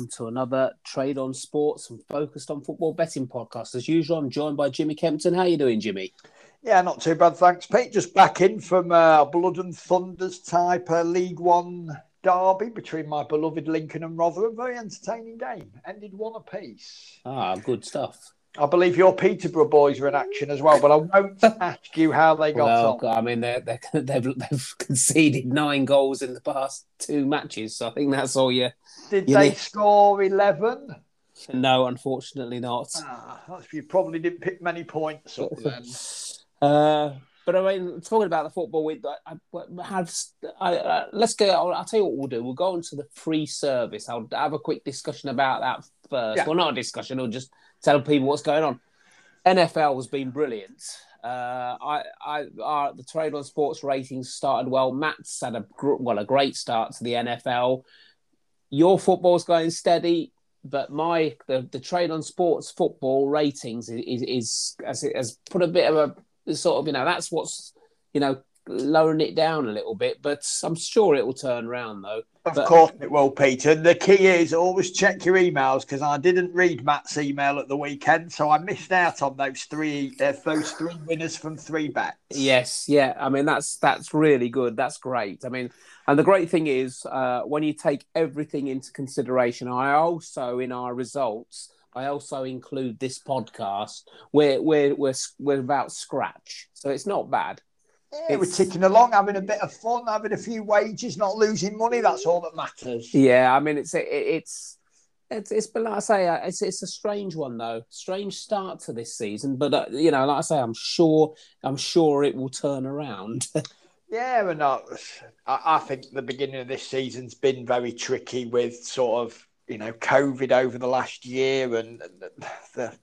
welcome to another Trade on Sports and Focused on Football Betting podcast. As usual, I'm joined by Jimmy Kempton. How are you doing, Jimmy? Yeah, not too bad, thanks, Pete. Just back in from uh, Blood and Thunders type uh, League One derby between my beloved Lincoln and Rotherham. Very entertaining game. Ended one apiece. Ah, good stuff. I believe your Peterborough boys are in action as well, but I won't ask you how they got well, on. I mean, they're, they're, they've, they've conceded nine goals in the past two matches, so I think that's all you. Did you they need... score 11? No, unfortunately not. Ah, you probably didn't pick many points up then. uh, but I mean, talking about the football, we I, I have. I, uh, let's go. I'll, I'll, tell you what we'll do. We'll go into the free service. I'll have a quick discussion about that first. Yeah. Well, not a discussion. We'll just tell people what's going on. NFL has been brilliant. Uh, I, I, our, the trade on sports ratings started well. Matt's had a well a great start to the NFL. Your football's going steady, but my the, the trade on sports football ratings is, is, is has, has put a bit of a sort of you know that's what's you know lowering it down a little bit, but I'm sure it will turn around though. Of but... course it will, Peter. And the key is always check your emails because I didn't read Matt's email at the weekend, so I missed out on those three uh, those three winners from three bets. Yes, yeah. I mean that's that's really good. That's great. I mean, and the great thing is uh, when you take everything into consideration, I also in our results. I also include this podcast. We're we're we're we're about scratch, so it's not bad. Yeah, we're ticking along, having a bit of fun, having a few wages, not losing money. That's all that matters. Yeah, I mean, it's it, it's it's it's but like I say, uh, it's it's a strange one though, strange start to this season. But uh, you know, like I say, I'm sure I'm sure it will turn around. yeah, but not. I, I think the beginning of this season's been very tricky with sort of you know COVID over the last year and the, the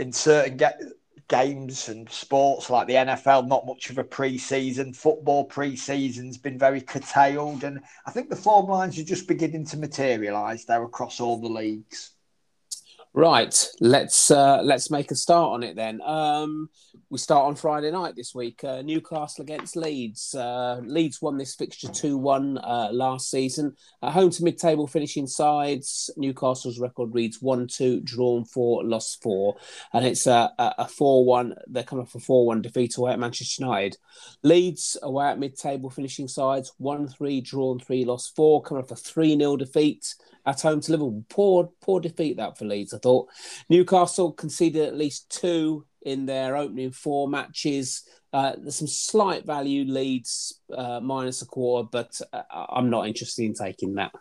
in certain get games and sports like the NFL, not much of a pre-season. Football pre-season's been very curtailed, and I think the form lines are just beginning to materialise there across all the leagues. Right, let's uh, let's make a start on it then. Um, we start on Friday night this week. Uh, Newcastle against Leeds. Uh, Leeds won this fixture two one uh, last season. At home to mid table finishing sides. Newcastle's record reads one two, drawn four, lost four, and it's a a four one. They're coming off a four one defeat away at Manchester United. Leeds away at mid table finishing sides one three, drawn three, lost four, coming off a three 0 defeat at home to Liverpool. Poor, poor defeat that for Leeds. I thought Newcastle conceded at least two in their opening four matches. Uh, there's some slight value leads uh, minus a quarter, but uh, I'm not interested in taking that.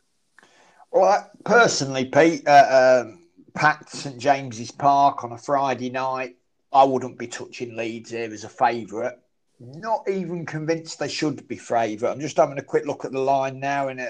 Well, personally, Pete, uh, um, packed St James's Park on a Friday night, I wouldn't be touching Leeds here as a favourite not even convinced they should be favourite. I'm just having a quick look at the line now, and it,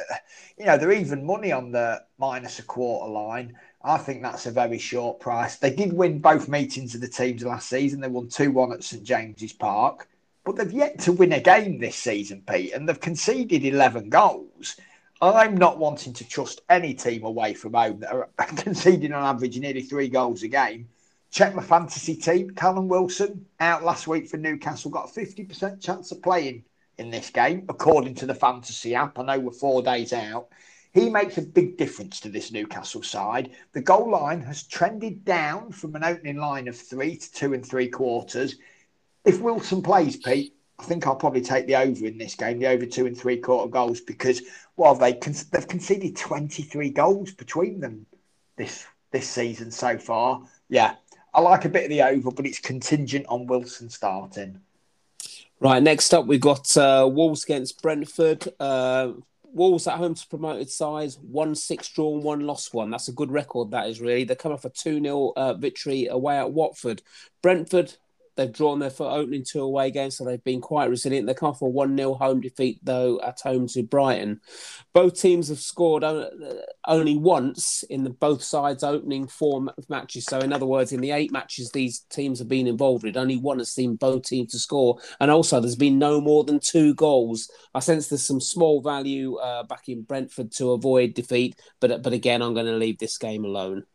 you know they're even money on the minus a quarter line. I think that's a very short price. They did win both meetings of the teams last season. They won two one at St James's Park, but they've yet to win a game this season, Pete, and they've conceded eleven goals. I'm not wanting to trust any team away from home that are conceding on average nearly three goals a game. Check my fantasy team. Callum Wilson out last week for Newcastle. Got a 50% chance of playing in this game, according to the fantasy app. I know we're four days out. He makes a big difference to this Newcastle side. The goal line has trended down from an opening line of three to two and three quarters. If Wilson plays, Pete, I think I'll probably take the over in this game, the over two and three quarter goals, because well, they they've conceded 23 goals between them this this season so far. Yeah, I like a bit of the over, but it's contingent on Wilson starting. Right, next up we've got uh, Wolves against Brentford. Uh, Wolves at home to promoted size, one six drawn, one lost one. That's a good record, that is really. They come off a 2 0 uh, victory away at Watford. Brentford They've drawn their opening two away games, so they've been quite resilient. They come off a 1 0 home defeat, though, at home to Brighton. Both teams have scored only once in the both sides' opening four matches. So, in other words, in the eight matches these teams have been involved with, only one has seen both teams to score. And also, there's been no more than two goals. I sense there's some small value uh, back in Brentford to avoid defeat, but, but again, I'm going to leave this game alone.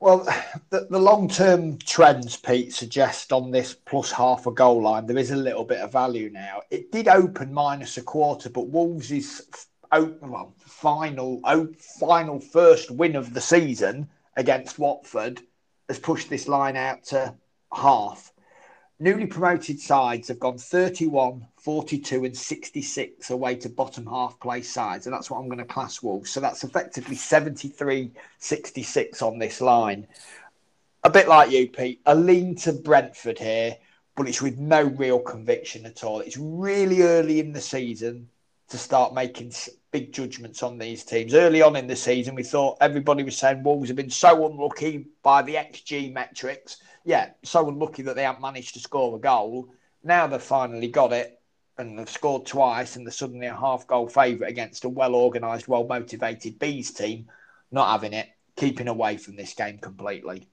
Well, the, the long term trends, Pete, suggest on this plus half a goal line, there is a little bit of value now. It did open minus a quarter, but Wolves' well, final final first win of the season against Watford has pushed this line out to half. Newly promoted sides have gone 31, 42, and 66 away to bottom half place sides. And that's what I'm going to class Wolves. So that's effectively 73, 66 on this line. A bit like you, Pete. A lean to Brentford here, but it's with no real conviction at all. It's really early in the season to start making big judgments on these teams. Early on in the season, we thought everybody was saying Wolves have been so unlucky by the XG metrics. Yeah, so unlucky that they haven't managed to score a goal. Now they've finally got it and they've scored twice and they're suddenly a half goal favourite against a well organised, well motivated Bees team. Not having it, keeping away from this game completely.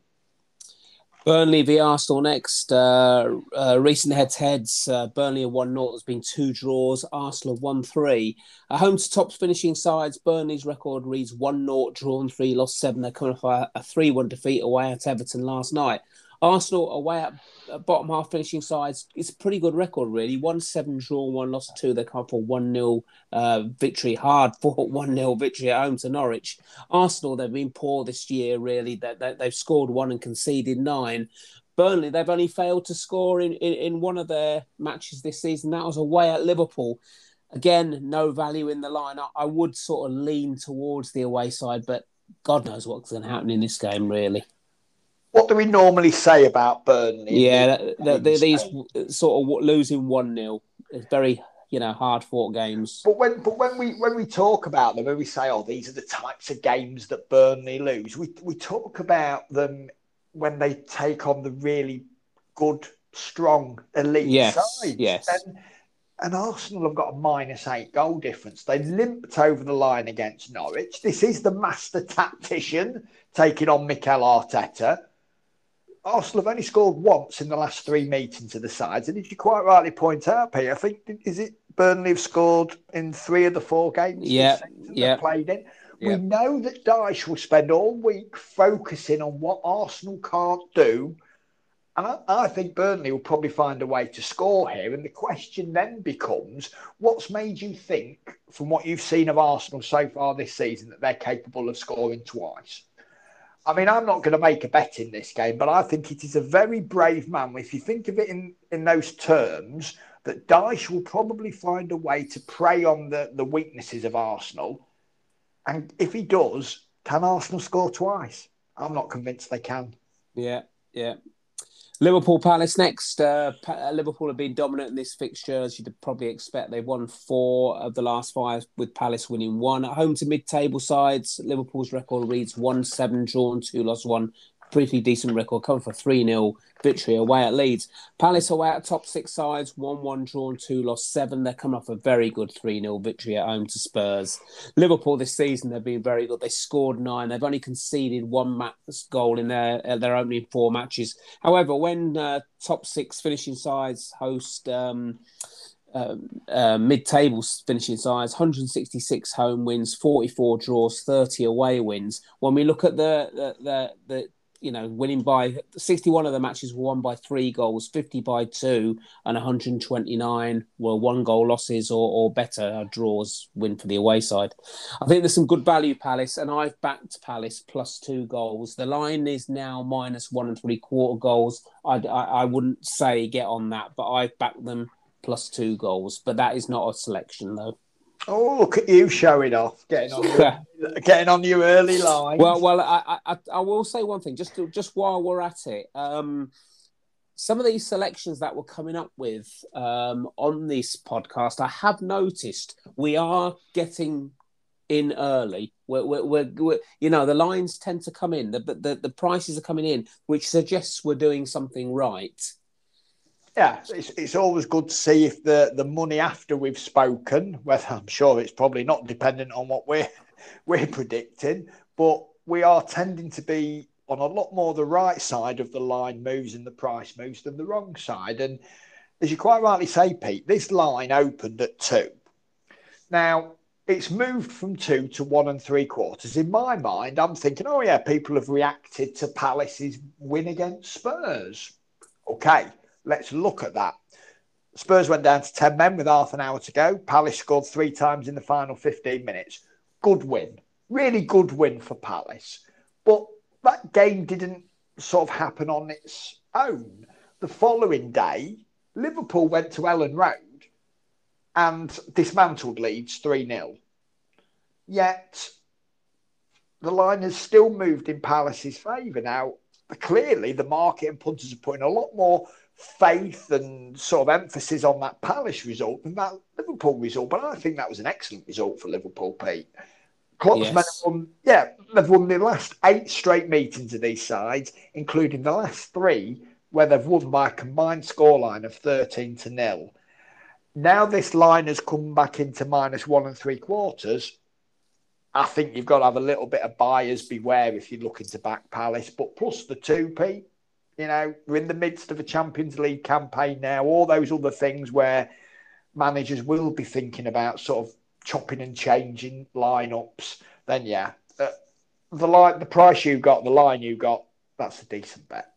Burnley v Arsenal next. Uh, uh, recent head to heads. Uh, Burnley have 1 0. There's been two draws. Arsenal have 1 3. At home to top finishing sides, Burnley's record reads 1 0, drawn 3, lost 7. They're coming off a 3 1 defeat away at Everton last night. Arsenal away at bottom half finishing sides, it's a pretty good record, really. 1 7 draw, 1 loss 2. They come for 1 0 uh, victory, hard fought 1 0 victory at home to Norwich. Arsenal, they've been poor this year, really. They, they, they've scored one and conceded nine. Burnley, they've only failed to score in, in, in one of their matches this season. That was away at Liverpool. Again, no value in the line. I, I would sort of lean towards the away side, but God knows what's going to happen in this game, really what do we normally say about Burnley? Yeah, these sort of losing one 0 It's very you know hard fought games. But when but when we when we talk about them, when we say, oh, these are the types of games that Burnley lose, we we talk about them when they take on the really good, strong elite yes, sides. Yes. And, and Arsenal have got a minus eight goal difference. They limped over the line against Norwich. This is the master tactician taking on Mikel Arteta Arsenal have only scored once in the last three meetings of the sides. And did you quite rightly point out, Peter? I think is it Burnley have scored in three of the four games yeah, yeah. played in. Yeah. We know that Dyche will spend all week focusing on what Arsenal can't do. And I, I, think Burnley will probably find a way to score here. And the question then becomes what's made you think, from what you've seen of Arsenal so far this season, that they're capable of scoring twice? I mean, I'm not going to make a bet in this game, but I think it is a very brave man. If you think of it in, in those terms, that Dyche will probably find a way to prey on the, the weaknesses of Arsenal. And if he does, can Arsenal score twice? I'm not convinced they can. Yeah, yeah. Liverpool Palace next. Uh, uh, Liverpool have been dominant in this fixture, as you'd probably expect. They've won four of the last five, with Palace winning one. At home to mid table sides, Liverpool's record reads 1 7 drawn, 2 lost 1, pretty decent record, coming for 3 0 victory away at Leeds. Palace away at top six sides, 1 1 drawn, 2 lost 7. They're coming off a very good 3 0 victory at home to Spurs. Liverpool this season, they've been very good. They scored nine. They've only conceded one match goal in their, their opening four matches. However, when uh, top six finishing sides host. Um, uh, uh, mid-table finishing sides 166 home wins 44 draws 30 away wins when we look at the the, the, the you know, winning by 61 of the matches were won by three goals, 50 by two, and 129 were one goal losses or, or better draws win for the away side. I think there's some good value, Palace, and I've backed Palace plus two goals. The line is now minus one and three quarter goals. I, I, I wouldn't say get on that, but I've backed them plus two goals. But that is not a selection, though. Oh, look at you showing off, getting on, your, getting on your early line. Well, well, I, I, I will say one thing, just to, just while we're at it. Um, some of these selections that we're coming up with um, on this podcast, I have noticed we are getting in early. We're, we're, we're, we're, you know, the lines tend to come in, the, the the prices are coming in, which suggests we're doing something right yeah, it's, it's always good to see if the, the money after we've spoken, whether I'm sure it's probably not dependent on what we're we're predicting, but we are tending to be on a lot more the right side of the line moves and the price moves than the wrong side. And as you quite rightly say, Pete, this line opened at two. Now it's moved from two to one and three quarters. In my mind, I'm thinking, oh yeah, people have reacted to Palace's win against Spurs. Okay let's look at that. Spurs went down to 10 men with half an hour to go. Palace scored three times in the final 15 minutes. Good win. Really good win for Palace. But that game didn't sort of happen on its own. The following day, Liverpool went to Elland Road and dismantled Leeds 3 0. Yet the line has still moved in Palace's favour. Now, clearly, the market and punters are putting a lot more faith and sort of emphasis on that Palace result than that Liverpool result. But I think that was an excellent result for Liverpool, Pete. Klopp's yes. won, yeah, they've won the last eight straight meetings of these sides, including the last three where they've won by a combined scoreline of 13 to nil. Now this line has come back into minus one and three quarters. I think you've got to have a little bit of buyers beware if you're looking to back Palace. But plus the two, Pete, you know, we're in the midst of a Champions League campaign now, all those other things where managers will be thinking about sort of chopping and changing lineups, then yeah, uh, the line, the price you got, the line you got, that's a decent bet.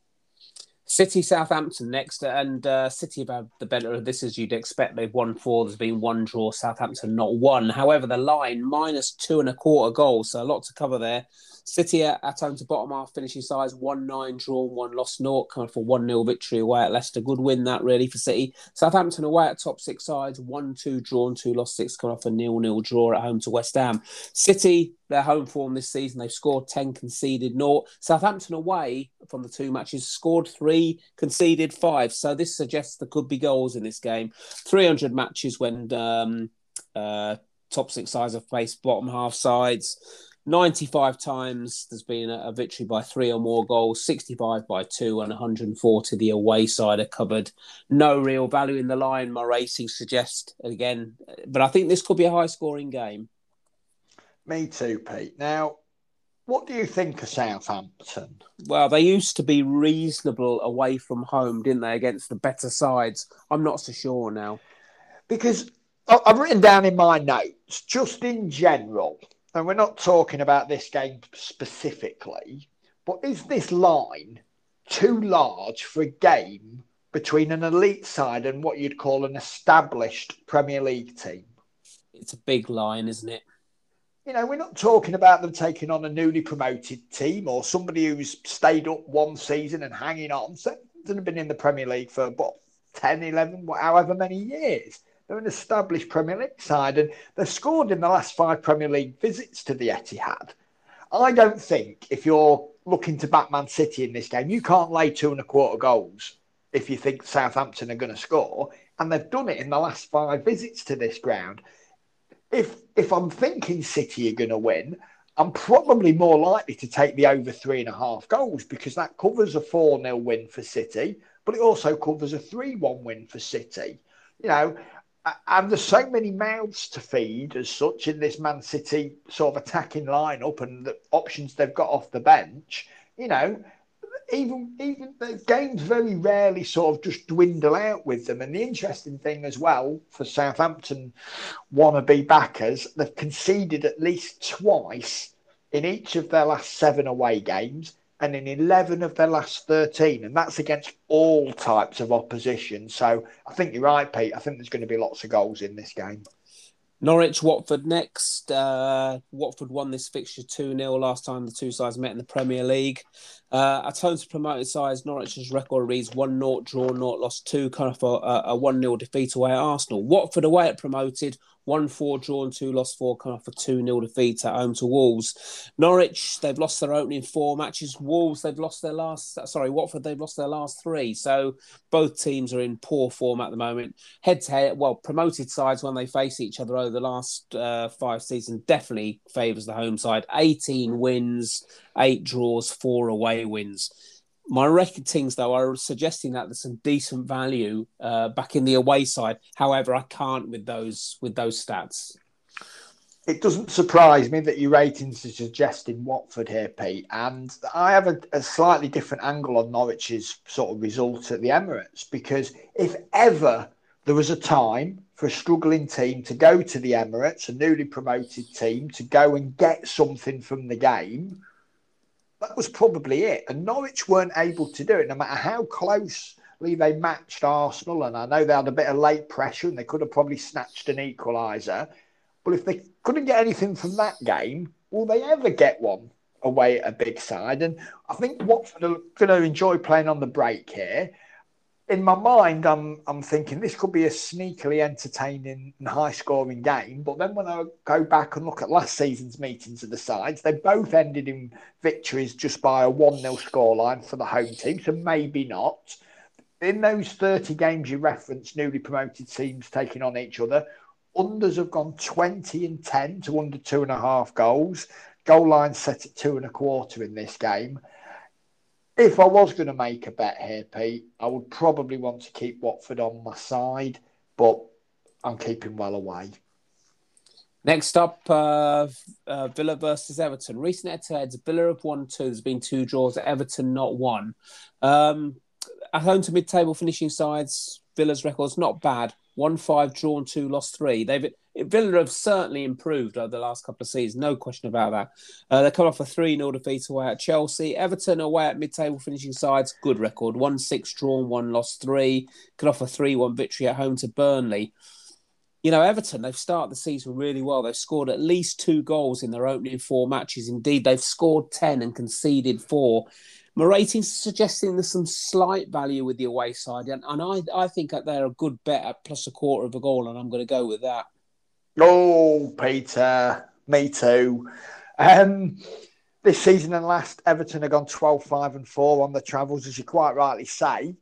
City Southampton next, and uh, City about the better of this as you'd expect. They've won four. There's been one draw. Southampton not one. However, the line minus two and a quarter goals, so a lot to cover there. City at, home to bottom half finishing size 1 9 drawn, 1 lost naught, coming for 1 0 victory away at Leicester. Good win that really for City. Southampton away at top six sides 1 2 drawn, 2 lost 6, coming off a nil nil draw at home to West Ham. City, their home form this season, they've scored 10, conceded naught. Southampton away from the two matches scored 3, conceded 5. So this suggests there could be goals in this game. 300 matches when um, uh, top six sides have faced bottom half sides. 95 times there's been a, victory by three or more goals, 65 by two, and 140 the away side are covered. No real value in the line, my racing suggests again, but I think this could be a high scoring game. Me too, Pete. Now, what do you think of Southampton? Well, they used to be reasonable away from home, didn't they, against the better sides? I'm not so sure now. Because I've written down in my notes, just in general, and we're not talking about this game specifically, but is this line too large for a game between an elite side and what you'd call an established Premier League team? It's a big line, isn't it? You know, we're not talking about them taking on a newly promoted team or somebody who's stayed up one season and hanging on. Have been in the Premier League for what 10, 11, however many years. They're an established Premier League side and they've scored in the last five Premier League visits to the Etihad. I don't think if you're looking to back Man City in this game, you can't lay two and a quarter goals if you think Southampton are going to score. And they've done it in the last five visits to this ground. If if I'm thinking City are going to win, I'm probably more likely to take the over three and a half goals because that covers a 4 0 win for City, but it also covers a 3 1 win for City. You know, and there's so many mouths to feed as such in this Man City sort of attacking lineup and the options they've got off the bench. You know, even even the games very rarely sort of just dwindle out with them. And the interesting thing as well for Southampton wannabe backers, they've conceded at least twice in each of their last seven away games and in 11 of their last 13, and that's against all types of opposition. So I think you're right, Pete. I think there's going to be lots of goals in this game. Norwich, Watford next. Uh, Watford won this fixture 2 0 last time the two sides met in the Premier League. Uh, at home to promoted sides, Norwich's record reads 1 0, draw 0, lost 2, kind of a 1 0 defeat away at Arsenal. Watford away at promoted, one four drawn, two lost four, coming off a 2 0 defeat at home to Wolves. Norwich, they've lost their opening four matches. Wolves, they've lost their last, sorry, Watford, they've lost their last three. So both teams are in poor form at the moment. Head to head, well, promoted sides when they face each other over the last uh, five seasons definitely favours the home side. 18 wins, eight draws, four away wins my ratings though are suggesting that there's some decent value uh, back in the away side. However, I can't with those with those stats. It doesn't surprise me that your ratings are suggesting Watford here, Pete. And I have a, a slightly different angle on Norwich's sort of result at the Emirates because if ever there was a time for a struggling team to go to the Emirates, a newly promoted team, to go and get something from the game, that was probably it. And Norwich weren't able to do it, no matter how closely they matched Arsenal, and I know they had a bit of late pressure and they could have probably snatched an equaliser. But if they couldn't get anything from that game, will they ever get one away at a big side? And I think Watford are going to enjoy playing on the break here in my mind, I'm I'm thinking this could be a sneakily entertaining and high scoring game. But then when I go back and look at last season's meetings of the sides, they both ended in victories just by a 1 0 scoreline for the home team. So maybe not. In those 30 games you referenced, newly promoted teams taking on each other, unders have gone 20 and 10 to under two and a half goals. Goal line set at two and a quarter in this game if I was going to make a bet here, Pete, I would probably want to keep Watford on my side, but I'm keeping well away. Next up, uh, uh, Villa versus Everton. Recent head-to-heads, Villa have won two. There's been two draws. Everton not one. Um, at home to mid-table finishing sides, Villa's record's not bad. One five, drawn two, lost three. They've Villa have certainly improved over the last couple of seasons, no question about that. Uh, they come off a 3 0 defeat away at Chelsea. Everton away at mid table finishing sides, good record. 1 6 drawn, 1 lost 3. Could offer 3 1 victory at home to Burnley. You know, Everton, they've started the season really well. They've scored at least two goals in their opening four matches. Indeed, they've scored 10 and conceded four. My rating's suggesting there's some slight value with the away side, and, and I, I think that they're a good bet at plus a quarter of a goal, and I'm going to go with that. Oh, Peter, me too. Um, this season and last, Everton have gone 12 5 and 4 on the travels, as you quite rightly say.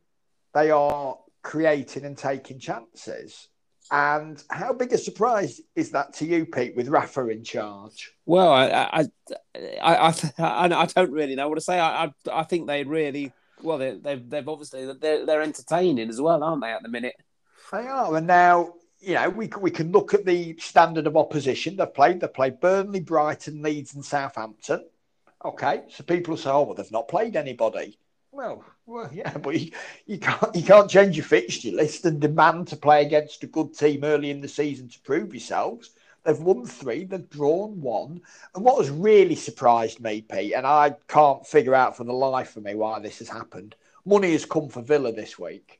They are creating and taking chances. And how big a surprise is that to you, Pete, with Rafa in charge? Well, I I I, I, I don't really know what to say. I I, I think they really well. They, they've they've obviously they're they're entertaining as well, aren't they? At the minute, they are. And now you know, we, we can look at the standard of opposition they've played. They've played Burnley, Brighton, Leeds, and Southampton. Okay, so people say, oh, well, they've not played anybody. Well, well, yeah, but you, you can't you can't change your fixture list and demand to play against a good team early in the season to prove yourselves. They've won three, they've drawn one. And what has really surprised me, Pete, and I can't figure out for the life of me why this has happened. Money has come for Villa this week.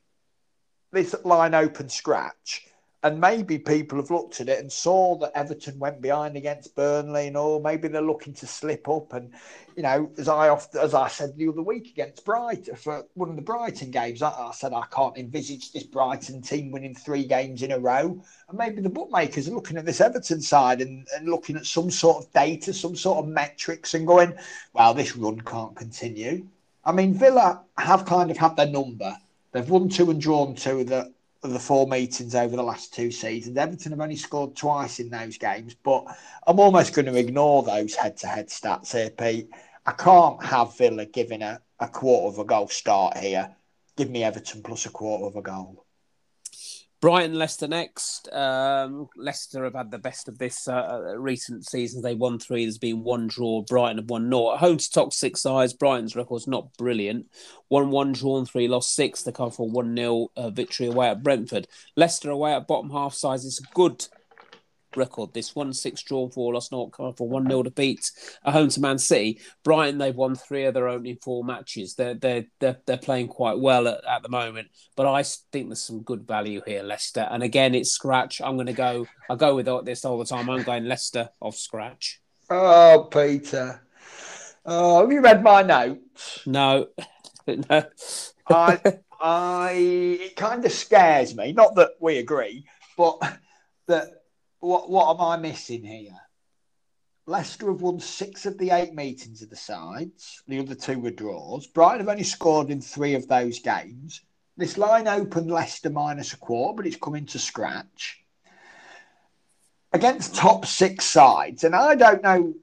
This line open scratch and maybe people have looked at it and saw that Everton went behind against Burnley, and or maybe they're looking to slip up. And you know, as I often, as I said the other week against Brighton for one of the Brighton games, I, I, said I can't envisage this Brighton team winning three games in a row. And maybe the bookmakers are looking at this Everton side and, and looking at some sort of data, some sort of metrics, and going, "Well, this run can't continue." I mean, Villa have kind of had their number. They've won two and drawn two. That the four meetings over the last two seasons. Everton have only scored twice in those games, but I'm almost going to ignore those head to head stats here, Pete. I can't have Villa giving a, a quarter of a goal start here. Give me Everton plus a quarter of a goal. Brighton, Leicester next. Um, Leicester have had the best of this uh, recent season. They won three. There's been one draw. Brighton have won naught. At home to top six sides. Brighton's record's not brilliant. One one drawn, three lost six. They come for one 0 uh, victory away at Brentford. Leicester away at bottom half sides. It's a good record. This one six draw four lost not come for one 0 defeat at home to Man City. Brighton they've won three of their opening four matches. They're they're they're, they're playing quite well at, at the moment. But I think there's some good value here, Leicester. And again, it's scratch. I'm going to go. I go with this all the time. I'm going Leicester off scratch. Oh, Peter. Oh, have you read my notes? No. no. I, I, it kind of scares me. Not that we agree, but that what what am I missing here? Leicester have won six of the eight meetings of the sides. The other two were draws. Brighton have only scored in three of those games. This line opened Leicester minus a quarter, but it's coming to scratch. Against top six sides, and I don't know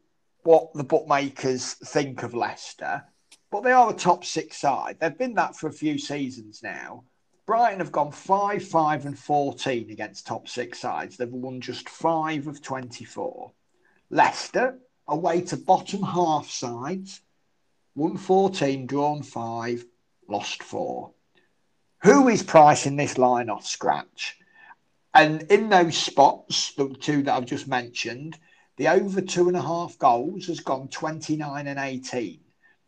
what the bookmakers think of Leicester, but they are a top six side. They've been that for a few seasons now. Brighton have gone 5 5 and 14 against top six sides. They've won just 5 of 24. Leicester, away to bottom half sides, won 14, drawn 5, lost 4. Who is pricing this line off scratch? And in those spots, the two that I've just mentioned, the over two and a half goals has gone 29 and 18.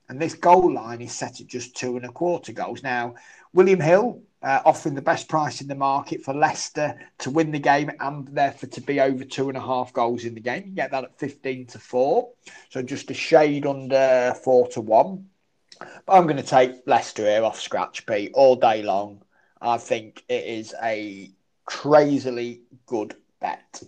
And this goal line is set at just two and a quarter goals. Now, William Hill uh, offering the best price in the market for Leicester to win the game and therefore to be over two and a half goals in the game. You get that at 15 to 4. So just a shade under 4 to 1. But I'm going to take Leicester here off scratch, Pete, all day long. I think it is a crazily good bet.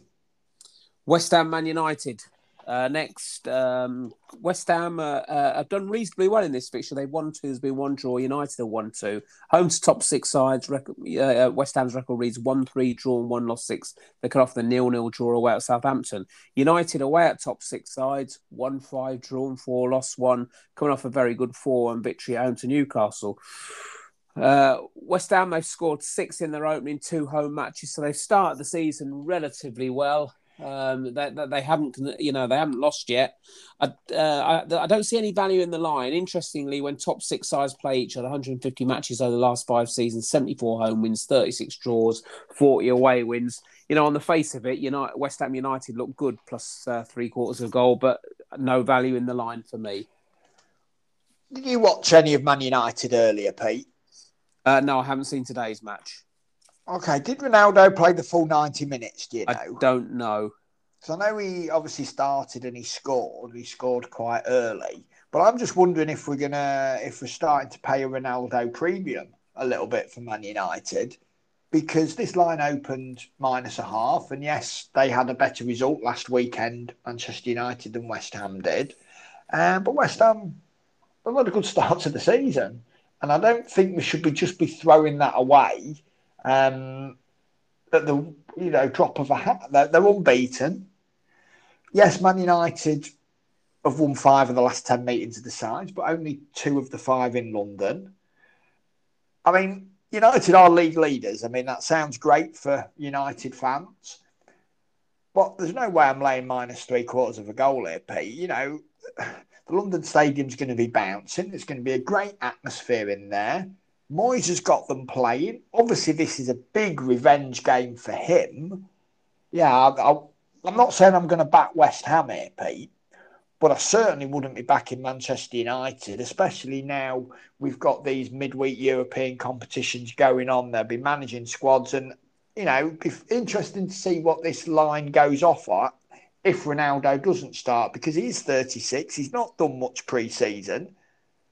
West Ham Man United. Uh, next, um, West Ham uh, uh, have done reasonably well in this fixture. They've won two, there's been one draw. United have won two. Home to top six sides. Uh, West Ham's record reads 1 3 draw and 1 lost 6. They cut off the nil nil draw away at Southampton. United away at top six sides. 1 5 drawn 4 lost 1. Coming off a very good 4 1 victory home to Newcastle. Uh, West Ham, they've scored six in their opening two home matches, so they've started the season relatively well. Um, they, they haven't, you know, they haven't lost yet. I, uh, I, I, don't see any value in the line. Interestingly, when top six sides play each other, 150 matches over the last five seasons, 74 home wins, 36 draws, 40 away wins. You know, on the face of it, you know, West Ham United look good, plus uh, three quarters of goal, but no value in the line for me. Did you watch any of Man United earlier, Pete? Uh, no, I haven't seen today's match. Okay, did Ronaldo play the full 90 minutes? Do you know? I don't know. So I know he obviously started and he scored. He scored quite early. But I'm just wondering if we're gonna if we're starting to pay a Ronaldo premium a little bit for Man United. Because this line opened minus a half, and yes, they had a better result last weekend, Manchester United, than West Ham did. Um, but West Ham have had a good start to the season, and I don't think we should be just be throwing that away um, at the you know drop of a hat. They're, they're unbeaten. Yes, Man United have won five of the last ten meetings of the sides, but only two of the five in London. I mean, United are league leaders. I mean, that sounds great for United fans, but there's no way I'm laying minus three quarters of a goal here, Pete. You know, the London Stadium's going to be bouncing. There's going to be a great atmosphere in there. Moyes has got them playing. Obviously, this is a big revenge game for him. Yeah, I, am not saying I'm going to back West Ham here, Pete, but I certainly wouldn't be backing Manchester United, especially now we've got these midweek European competitions going on. They'll be managing squads, and you know, be interesting to see what this line goes off at if Ronaldo doesn't start because he's 36. He's not done much pre-season.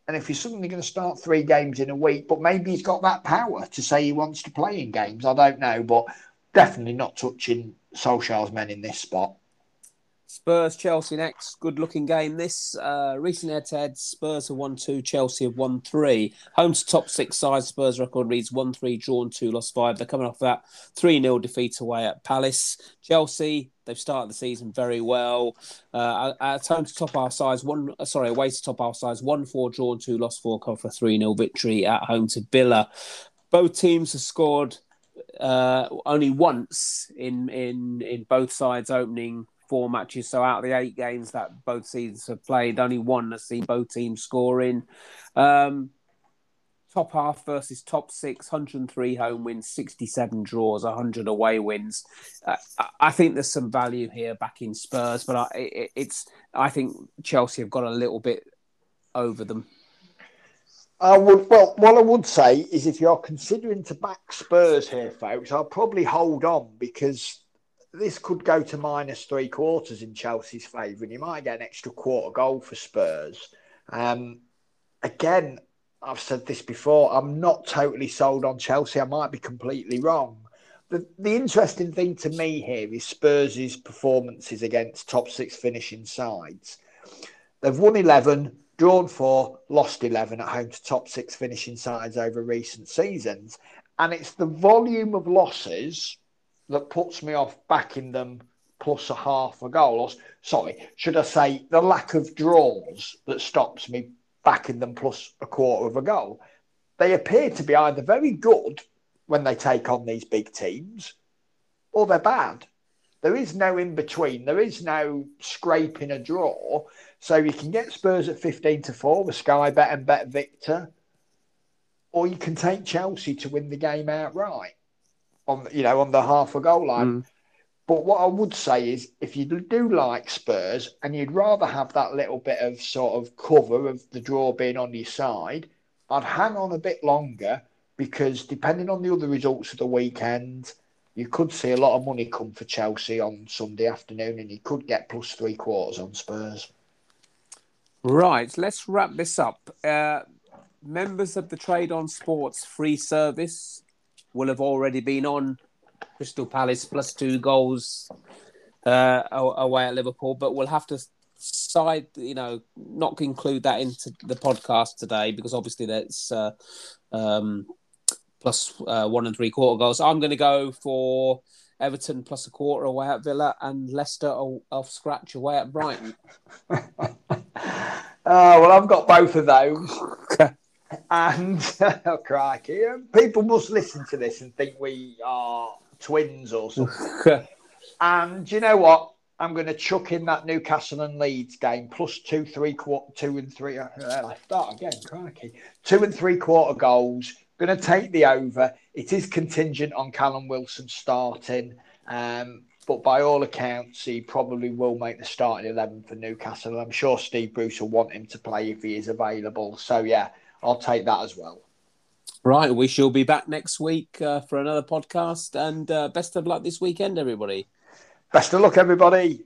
And if he's suddenly going to start three games in a week, but maybe he's got that power to say he wants to play in games, I don't know. But definitely not touching Solskjaer's men in this spot. Spurs Chelsea next. Good looking game. This uh, recent head to head, Spurs have won two, Chelsea have won three. Home to top six sides, Spurs record reads 1 3, drawn 2, lost 5. They're coming off that 3 0 defeat away at Palace. Chelsea, they've started the season very well. Uh, at home to top our size, one uh, sorry, away to top our size, 1 4, drawn 2, lost 4, come for 3 0 victory at home to Villa. Both teams have scored uh, only once in, in, in both sides opening four matches. So out of the eight games that both seasons have played, only one has seen both teams scoring. Um, top half versus top six, 103 home wins, 67 draws, 100 away wins. Uh, I think there's some value here back in Spurs, but I, it, it's I think Chelsea have got a little bit over them. I would well, what I would say is if you're considering to back Spurs here, folks, I'll probably hold on because this could go to minus three quarters in Chelsea's favour, and you might get an extra quarter goal for Spurs. Um, again, I've said this before. I'm not totally sold on Chelsea. I might be completely wrong. The, the interesting thing to me here is Spurs' performances against top six finishing sides. They've won 11, drawn four, lost 11 at home to top six finishing sides over recent seasons. And it's the volume of losses that puts me off backing them plus a half a goal. Or, sorry, should I say the lack of draws that stops me backing them plus a quarter of a goal? They appear to be either very good when they take on these big teams or they're bad. There is no in between. There is no scraping a draw. So you can get Spurs at 15 to 4 with Sky Bet and Bet Victor, or you can take Chelsea to win the game outright on you know on the half a goal line. Mm. But what I would say is, if you do like Spurs and you'd rather have that little bit of sort of cover of the draw being on your side, I'd hang on a bit longer because depending on the other results of the weekend, you could see a lot of money come for Chelsea on Sunday afternoon and you could get plus three quarters on Spurs. Right, let's wrap this up. Uh, members of the Trade on Sports free service will have already been on Crystal Palace plus two goals uh, away at Liverpool, but we'll have to side, you know, not include that into the podcast today because obviously that's uh, um, plus, uh, one and three quarter goals. I'm going to go for Everton plus a quarter away at Villa and Leicester off scratch away at Brighton. oh, well, I've got both of those. and, oh, crikey, people must listen to this and think we are twins or something. and you know what? I'm going to chuck in that Newcastle and Leeds game plus two, three quarter, two and three. Uh, I start again, crikey. Two and three quarter goals. Going to take the over. It is contingent on Callum Wilson starting, um, but by all accounts, he probably will make the starting eleven for Newcastle. I'm sure Steve Bruce will want him to play if he is available. So yeah, I'll take that as well. Right, we shall be back next week uh, for another podcast, and uh, best of luck this weekend, everybody. Best of luck, everybody.